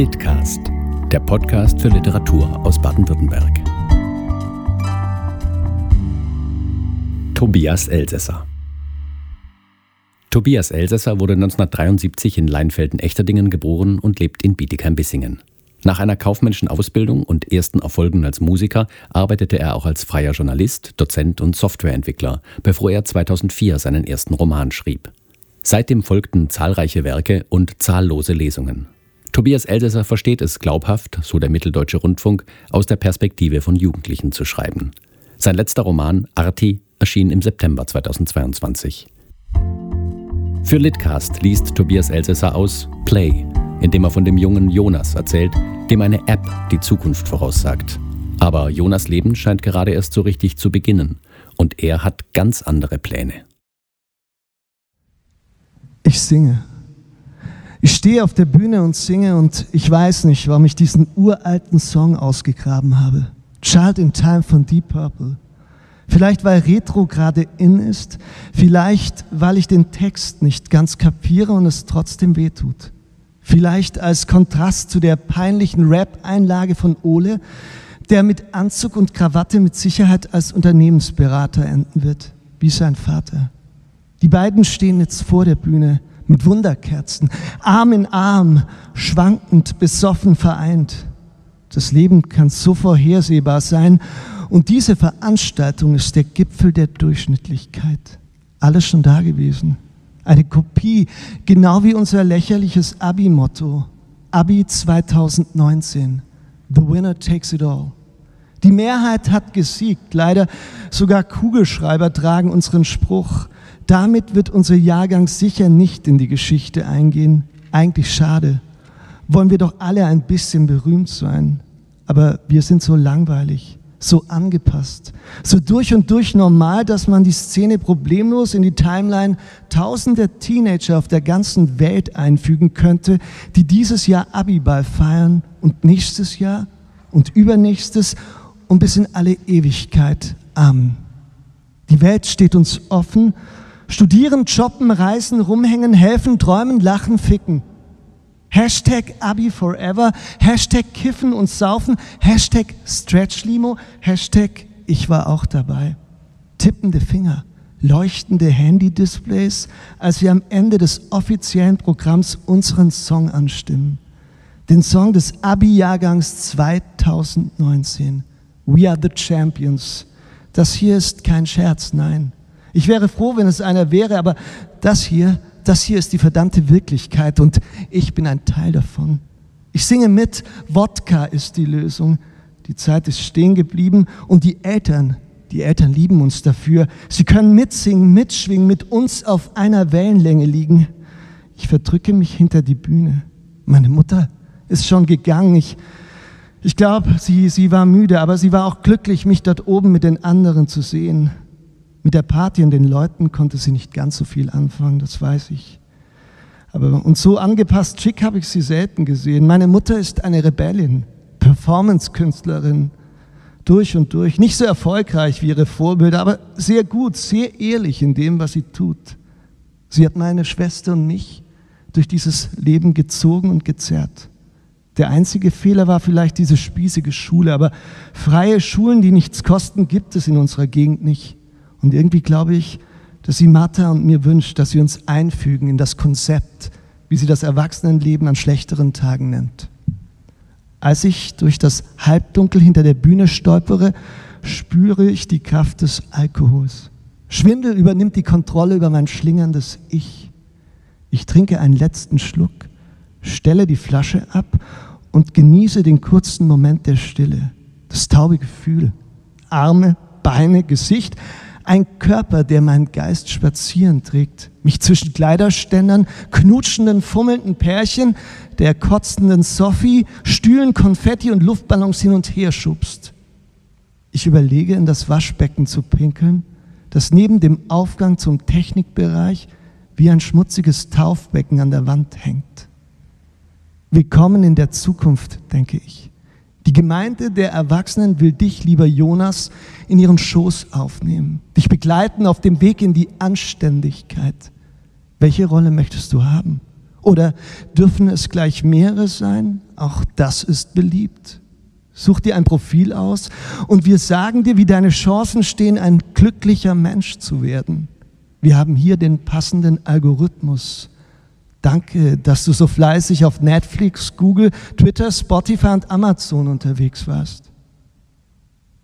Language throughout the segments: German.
Litcast, der Podcast für Literatur aus Baden-Württemberg. Tobias Elsässer Tobias Elsässer wurde 1973 in Leinfelden-Echterdingen geboren und lebt in Bietigheim-Bissingen. Nach einer kaufmännischen Ausbildung und ersten Erfolgen als Musiker arbeitete er auch als freier Journalist, Dozent und Softwareentwickler, bevor er 2004 seinen ersten Roman schrieb. Seitdem folgten zahlreiche Werke und zahllose Lesungen. Tobias Elsässer versteht es glaubhaft, so der Mitteldeutsche Rundfunk, aus der Perspektive von Jugendlichen zu schreiben. Sein letzter Roman, Arti, erschien im September 2022. Für Litcast liest Tobias Elsässer aus Play, indem er von dem jungen Jonas erzählt, dem eine App die Zukunft voraussagt. Aber Jonas Leben scheint gerade erst so richtig zu beginnen und er hat ganz andere Pläne. Ich singe. Ich stehe auf der Bühne und singe und ich weiß nicht, warum ich diesen uralten Song ausgegraben habe. Child in Time von Deep Purple. Vielleicht weil Retro gerade in ist, vielleicht weil ich den Text nicht ganz kapiere und es trotzdem wehtut. Vielleicht als Kontrast zu der peinlichen Rap-Einlage von Ole, der mit Anzug und Krawatte mit Sicherheit als Unternehmensberater enden wird, wie sein Vater. Die beiden stehen jetzt vor der Bühne mit Wunderkerzen, Arm in Arm, schwankend, besoffen vereint. Das Leben kann so vorhersehbar sein und diese Veranstaltung ist der Gipfel der Durchschnittlichkeit. Alles schon da gewesen. Eine Kopie, genau wie unser lächerliches Abi-Motto. Abi 2019. The winner takes it all. Die Mehrheit hat gesiegt. Leider sogar Kugelschreiber tragen unseren Spruch. Damit wird unser Jahrgang sicher nicht in die Geschichte eingehen. Eigentlich schade. Wollen wir doch alle ein bisschen berühmt sein. Aber wir sind so langweilig, so angepasst, so durch und durch normal, dass man die Szene problemlos in die Timeline tausender Teenager auf der ganzen Welt einfügen könnte, die dieses Jahr Abiball feiern und nächstes Jahr und übernächstes und bis in alle Ewigkeit. Amen. Die Welt steht uns offen Studieren, shoppen, reisen, rumhängen, helfen, träumen, lachen, ficken. Hashtag Abi Forever, Hashtag Kiffen und Saufen, Hashtag Stretch Limo, Hashtag Ich war auch dabei. Tippende Finger, leuchtende Handy-Displays, als wir am Ende des offiziellen Programms unseren Song anstimmen. Den Song des Abi-Jahrgangs 2019. We are the Champions. Das hier ist kein Scherz, nein. Ich wäre froh, wenn es einer wäre, aber das hier, das hier ist die verdammte Wirklichkeit und ich bin ein Teil davon. Ich singe mit, Wodka ist die Lösung. Die Zeit ist stehen geblieben und die Eltern, die Eltern lieben uns dafür. Sie können mitsingen, mitschwingen, mit uns auf einer Wellenlänge liegen. Ich verdrücke mich hinter die Bühne. Meine Mutter ist schon gegangen. Ich, ich glaube, sie, sie war müde, aber sie war auch glücklich, mich dort oben mit den anderen zu sehen. Mit der Party und den Leuten konnte sie nicht ganz so viel anfangen, das weiß ich. Aber und so angepasst schick habe ich sie selten gesehen. Meine Mutter ist eine Rebellin, Performance-Künstlerin, durch und durch. Nicht so erfolgreich wie ihre Vorbilder, aber sehr gut, sehr ehrlich in dem, was sie tut. Sie hat meine Schwester und mich durch dieses Leben gezogen und gezerrt. Der einzige Fehler war vielleicht diese spießige Schule, aber freie Schulen, die nichts kosten, gibt es in unserer Gegend nicht. Und irgendwie glaube ich, dass sie Martha und mir wünscht, dass wir uns einfügen in das Konzept, wie sie das Erwachsenenleben an schlechteren Tagen nennt. Als ich durch das Halbdunkel hinter der Bühne stolpere, spüre ich die Kraft des Alkohols. Schwindel übernimmt die Kontrolle über mein schlingerndes Ich. Ich trinke einen letzten Schluck, stelle die Flasche ab und genieße den kurzen Moment der Stille, das taube Gefühl. Arme, Beine, Gesicht, ein Körper, der meinen Geist spazieren trägt, mich zwischen Kleiderständern, knutschenden, fummelnden Pärchen, der kotzenden Sophie, Stühlen, Konfetti und Luftballons hin und her schubst. Ich überlege, in das Waschbecken zu pinkeln, das neben dem Aufgang zum Technikbereich wie ein schmutziges Taufbecken an der Wand hängt. Willkommen in der Zukunft, denke ich. Die Gemeinde der Erwachsenen will dich, lieber Jonas, in ihren Schoß aufnehmen, dich begleiten auf dem Weg in die Anständigkeit. Welche Rolle möchtest du haben? Oder dürfen es gleich mehrere sein? Auch das ist beliebt. Such dir ein Profil aus und wir sagen dir, wie deine Chancen stehen, ein glücklicher Mensch zu werden. Wir haben hier den passenden Algorithmus. Danke, dass du so fleißig auf Netflix, Google, Twitter, Spotify und Amazon unterwegs warst.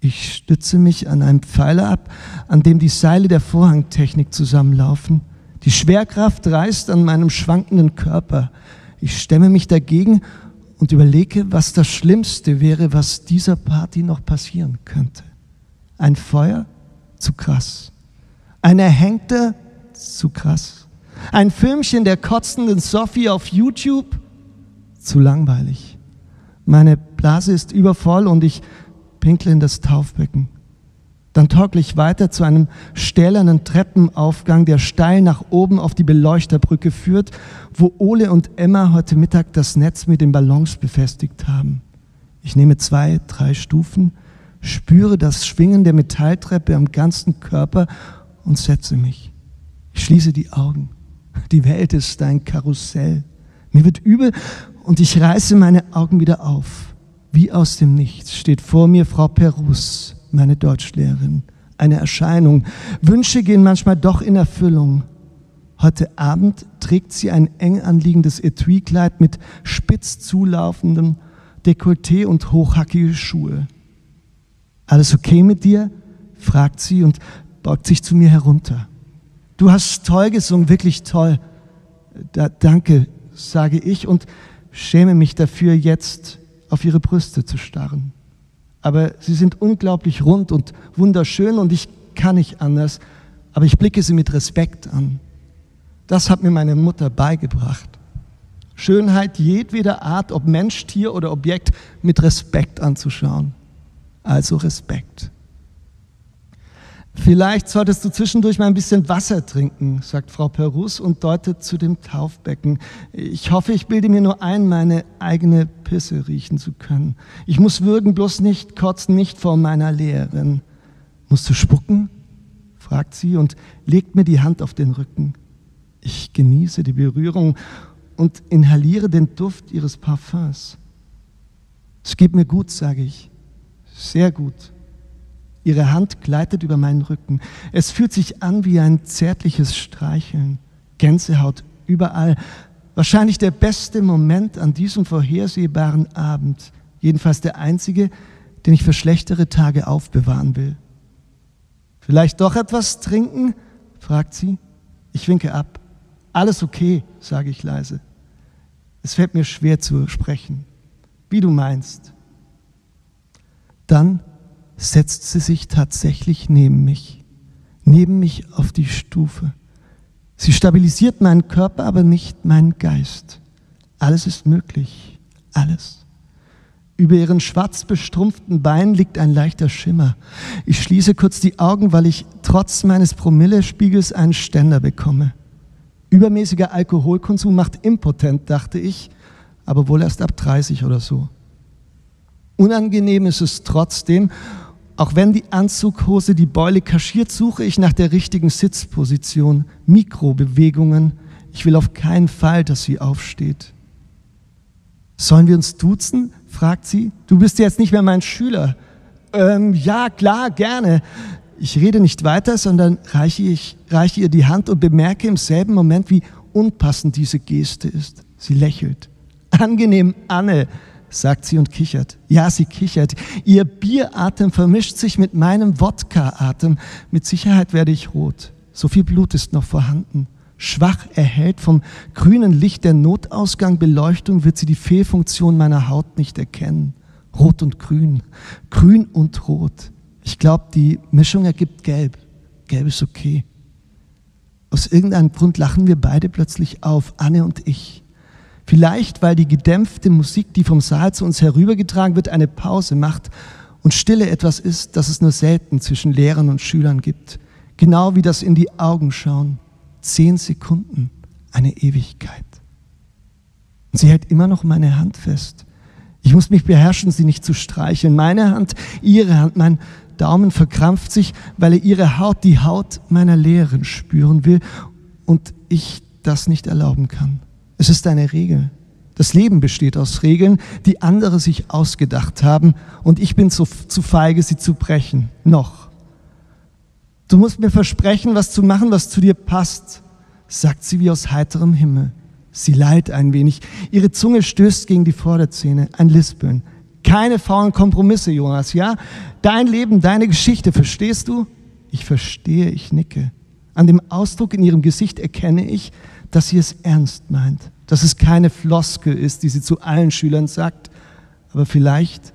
Ich stütze mich an einem Pfeiler ab, an dem die Seile der Vorhangtechnik zusammenlaufen. Die Schwerkraft reißt an meinem schwankenden Körper. Ich stemme mich dagegen und überlege, was das Schlimmste wäre, was dieser Party noch passieren könnte. Ein Feuer? Zu krass. Ein Erhängter? Zu krass. Ein Filmchen der kotzenden Sophie auf YouTube? Zu langweilig. Meine Blase ist übervoll und ich pinkle in das Taufbecken. Dann torkel ich weiter zu einem stählernen Treppenaufgang, der steil nach oben auf die Beleuchterbrücke führt, wo Ole und Emma heute Mittag das Netz mit den Ballons befestigt haben. Ich nehme zwei, drei Stufen, spüre das Schwingen der Metalltreppe am ganzen Körper und setze mich. Ich schließe die Augen. Die Welt ist ein Karussell. Mir wird übel und ich reiße meine Augen wieder auf. Wie aus dem Nichts steht vor mir Frau Perus, meine Deutschlehrerin. Eine Erscheinung. Wünsche gehen manchmal doch in Erfüllung. Heute Abend trägt sie ein eng anliegendes Etui-Kleid mit spitz zulaufendem Dekolleté und hochhackige Schuhe. Alles okay mit dir? fragt sie und beugt sich zu mir herunter. Du hast toll gesungen, wirklich toll. Da, danke, sage ich und schäme mich dafür, jetzt auf ihre Brüste zu starren aber sie sind unglaublich rund und wunderschön und ich kann nicht anders, aber ich blicke sie mit Respekt an. Das hat mir meine Mutter beigebracht. Schönheit jedweder Art, ob Mensch, Tier oder Objekt, mit Respekt anzuschauen. Also Respekt. Vielleicht solltest du zwischendurch mal ein bisschen Wasser trinken, sagt Frau Perus und deutet zu dem Taufbecken. Ich hoffe, ich bilde mir nur ein, meine eigene Pisse riechen zu können. Ich muss würgen, bloß nicht kotzen, nicht vor meiner Lehrerin. Musst du spucken? fragt sie und legt mir die Hand auf den Rücken. Ich genieße die Berührung und inhaliere den Duft ihres Parfums. Es geht mir gut, sage ich. Sehr gut. Ihre Hand gleitet über meinen Rücken. Es fühlt sich an wie ein zärtliches Streicheln. Gänsehaut überall. Wahrscheinlich der beste Moment an diesem vorhersehbaren Abend. Jedenfalls der einzige, den ich für schlechtere Tage aufbewahren will. Vielleicht doch etwas trinken? fragt sie. Ich winke ab. Alles okay, sage ich leise. Es fällt mir schwer zu sprechen. Wie du meinst. Dann setzt sie sich tatsächlich neben mich, neben mich auf die Stufe. Sie stabilisiert meinen Körper, aber nicht meinen Geist. Alles ist möglich, alles. Über ihren schwarz bestrumpften Beinen liegt ein leichter Schimmer. Ich schließe kurz die Augen, weil ich trotz meines Promillespiegels einen Ständer bekomme. Übermäßiger Alkoholkonsum macht impotent, dachte ich, aber wohl erst ab 30 oder so. Unangenehm ist es trotzdem auch wenn die Anzughose die Beule kaschiert, suche ich nach der richtigen Sitzposition, Mikrobewegungen. Ich will auf keinen Fall, dass sie aufsteht. Sollen wir uns duzen? fragt sie. Du bist jetzt nicht mehr mein Schüler. Ähm, ja, klar, gerne. Ich rede nicht weiter, sondern reiche, ich, reiche ihr die Hand und bemerke im selben Moment, wie unpassend diese Geste ist. Sie lächelt. Angenehm, Anne, sagt sie und kichert. Ja, sie kichert. Ihr Bieratem vermischt sich mit meinem Wodka-Atem. Mit Sicherheit werde ich rot. So viel Blut ist noch vorhanden. Schwach erhellt vom grünen Licht der Notausgangbeleuchtung wird sie die Fehlfunktion meiner Haut nicht erkennen. Rot und grün, grün und rot. Ich glaube, die Mischung ergibt gelb. Gelb ist okay. Aus irgendeinem Grund lachen wir beide plötzlich auf, Anne und ich. Vielleicht, weil die gedämpfte Musik, die vom Saal zu uns herübergetragen wird, eine Pause macht und Stille etwas ist, das es nur selten zwischen Lehrern und Schülern gibt. Genau wie das in die Augen schauen. Zehn Sekunden, eine Ewigkeit. Und sie hält immer noch meine Hand fest. Ich muss mich beherrschen, sie nicht zu streicheln. Meine Hand, ihre Hand, mein Daumen verkrampft sich, weil er ihre Haut, die Haut meiner Lehrerin spüren will und ich das nicht erlauben kann. Es ist eine Regel. Das Leben besteht aus Regeln, die andere sich ausgedacht haben und ich bin zu, zu feige, sie zu brechen. Noch. Du musst mir versprechen, was zu machen, was zu dir passt, sagt sie wie aus heiterem Himmel. Sie leiht ein wenig. Ihre Zunge stößt gegen die Vorderzähne. Ein Lispeln. Keine faulen Kompromisse, Jonas, ja? Dein Leben, deine Geschichte, verstehst du? Ich verstehe, ich nicke. An dem Ausdruck in ihrem Gesicht erkenne ich, dass sie es ernst meint, dass es keine Floskel ist, die sie zu allen Schülern sagt. Aber vielleicht,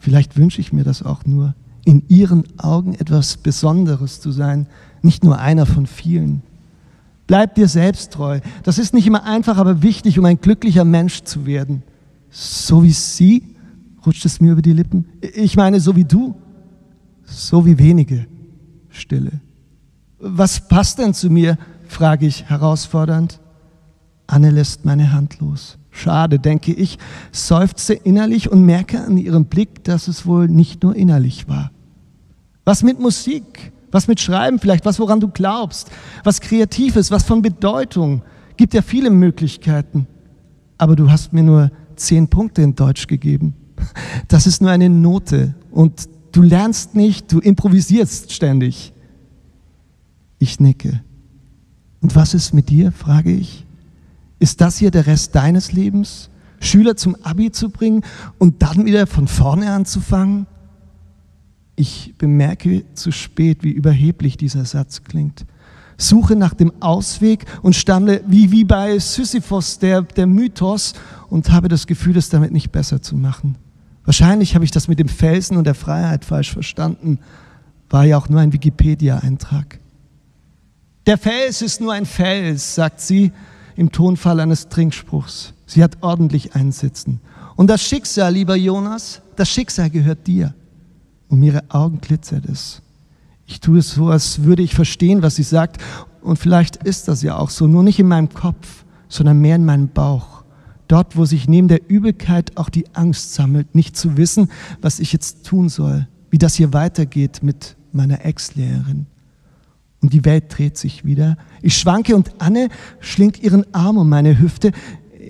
vielleicht wünsche ich mir das auch nur, in ihren Augen etwas Besonderes zu sein, nicht nur einer von vielen. Bleib dir selbst treu. Das ist nicht immer einfach, aber wichtig, um ein glücklicher Mensch zu werden. So wie sie, rutscht es mir über die Lippen. Ich meine, so wie du, so wie wenige. Stille. Was passt denn zu mir? frage ich herausfordernd. Anne lässt meine Hand los. Schade, denke ich, seufze innerlich und merke an ihrem Blick, dass es wohl nicht nur innerlich war. Was mit Musik? was mit Schreiben vielleicht, was woran du glaubst, was Kreatives, was von Bedeutung. Gibt ja viele Möglichkeiten. Aber du hast mir nur zehn Punkte in Deutsch gegeben. Das ist nur eine Note und du lernst nicht, du improvisierst ständig. Ich nicke. Und was ist mit dir, frage ich. Ist das hier der Rest deines Lebens? Schüler zum Abi zu bringen und dann wieder von vorne anzufangen? Ich bemerke zu spät, wie überheblich dieser Satz klingt. Suche nach dem Ausweg und stammle wie, wie bei Sisyphos, der, der Mythos, und habe das Gefühl, es damit nicht besser zu machen. Wahrscheinlich habe ich das mit dem Felsen und der Freiheit falsch verstanden. War ja auch nur ein Wikipedia-Eintrag. Der Fels ist nur ein Fels, sagt sie im Tonfall eines Trinkspruchs. Sie hat ordentlich einsitzen. Und das Schicksal, lieber Jonas, das Schicksal gehört dir. Um ihre Augen glitzert es. Ich tue es so, als würde ich verstehen, was sie sagt. Und vielleicht ist das ja auch so, nur nicht in meinem Kopf, sondern mehr in meinem Bauch. Dort, wo sich neben der Übelkeit auch die Angst sammelt, nicht zu wissen, was ich jetzt tun soll, wie das hier weitergeht mit meiner Ex-Lehrerin. Und die Welt dreht sich wieder. Ich schwanke und Anne schlingt ihren Arm um meine Hüfte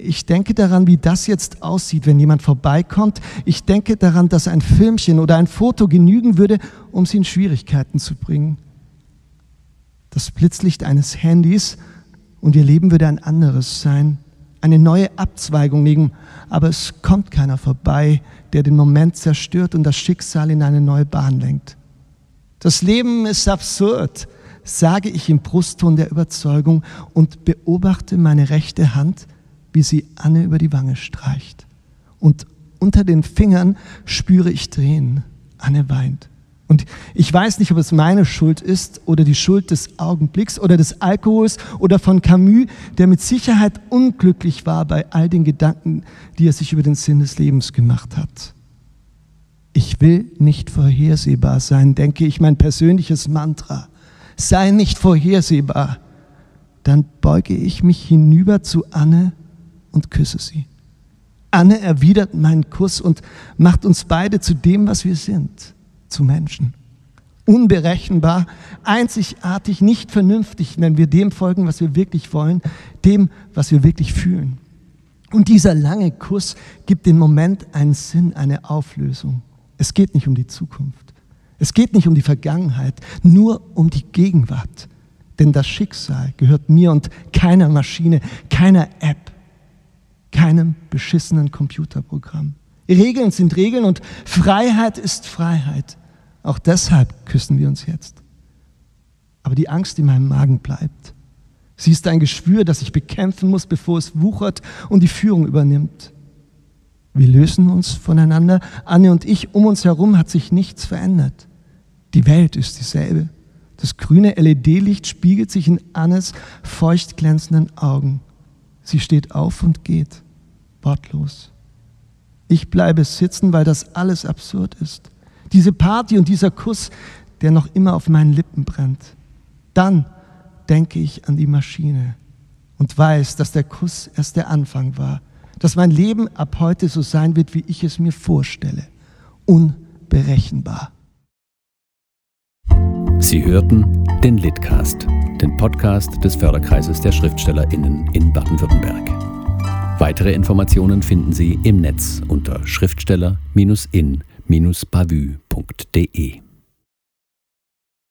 ich denke daran, wie das jetzt aussieht, wenn jemand vorbeikommt. Ich denke daran, dass ein Filmchen oder ein Foto genügen würde, um sie in Schwierigkeiten zu bringen. Das Blitzlicht eines Handys und ihr Leben würde ein anderes sein. Eine neue Abzweigung nehmen, aber es kommt keiner vorbei, der den Moment zerstört und das Schicksal in eine neue Bahn lenkt. Das Leben ist absurd, sage ich im Brustton der Überzeugung und beobachte meine rechte Hand, wie sie Anne über die Wange streicht. Und unter den Fingern spüre ich Tränen. Anne weint. Und ich weiß nicht, ob es meine Schuld ist oder die Schuld des Augenblicks oder des Alkohols oder von Camus, der mit Sicherheit unglücklich war bei all den Gedanken, die er sich über den Sinn des Lebens gemacht hat. Ich will nicht vorhersehbar sein, denke ich, mein persönliches Mantra. Sei nicht vorhersehbar. Dann beuge ich mich hinüber zu Anne und küsse sie. Anne erwidert meinen Kuss und macht uns beide zu dem, was wir sind, zu Menschen. Unberechenbar, einzigartig, nicht vernünftig, wenn wir dem folgen, was wir wirklich wollen, dem, was wir wirklich fühlen. Und dieser lange Kuss gibt dem Moment einen Sinn, eine Auflösung. Es geht nicht um die Zukunft. Es geht nicht um die Vergangenheit, nur um die Gegenwart. Denn das Schicksal gehört mir und keiner Maschine, keiner App keinem beschissenen Computerprogramm. Regeln sind Regeln und Freiheit ist Freiheit. Auch deshalb küssen wir uns jetzt. Aber die Angst in meinem Magen bleibt. Sie ist ein Geschwür, das ich bekämpfen muss, bevor es wuchert und die Führung übernimmt. Wir lösen uns voneinander. Anne und ich, um uns herum hat sich nichts verändert. Die Welt ist dieselbe. Das grüne LED-Licht spiegelt sich in Annes feucht glänzenden Augen. Sie steht auf und geht, wortlos. Ich bleibe sitzen, weil das alles absurd ist. Diese Party und dieser Kuss, der noch immer auf meinen Lippen brennt. Dann denke ich an die Maschine und weiß, dass der Kuss erst der Anfang war, dass mein Leben ab heute so sein wird, wie ich es mir vorstelle. Unberechenbar. Sie hörten den Litcast, den Podcast des Förderkreises der SchriftstellerInnen in Baden-Württemberg. Weitere Informationen finden Sie im Netz unter schriftsteller-in-bavü.de.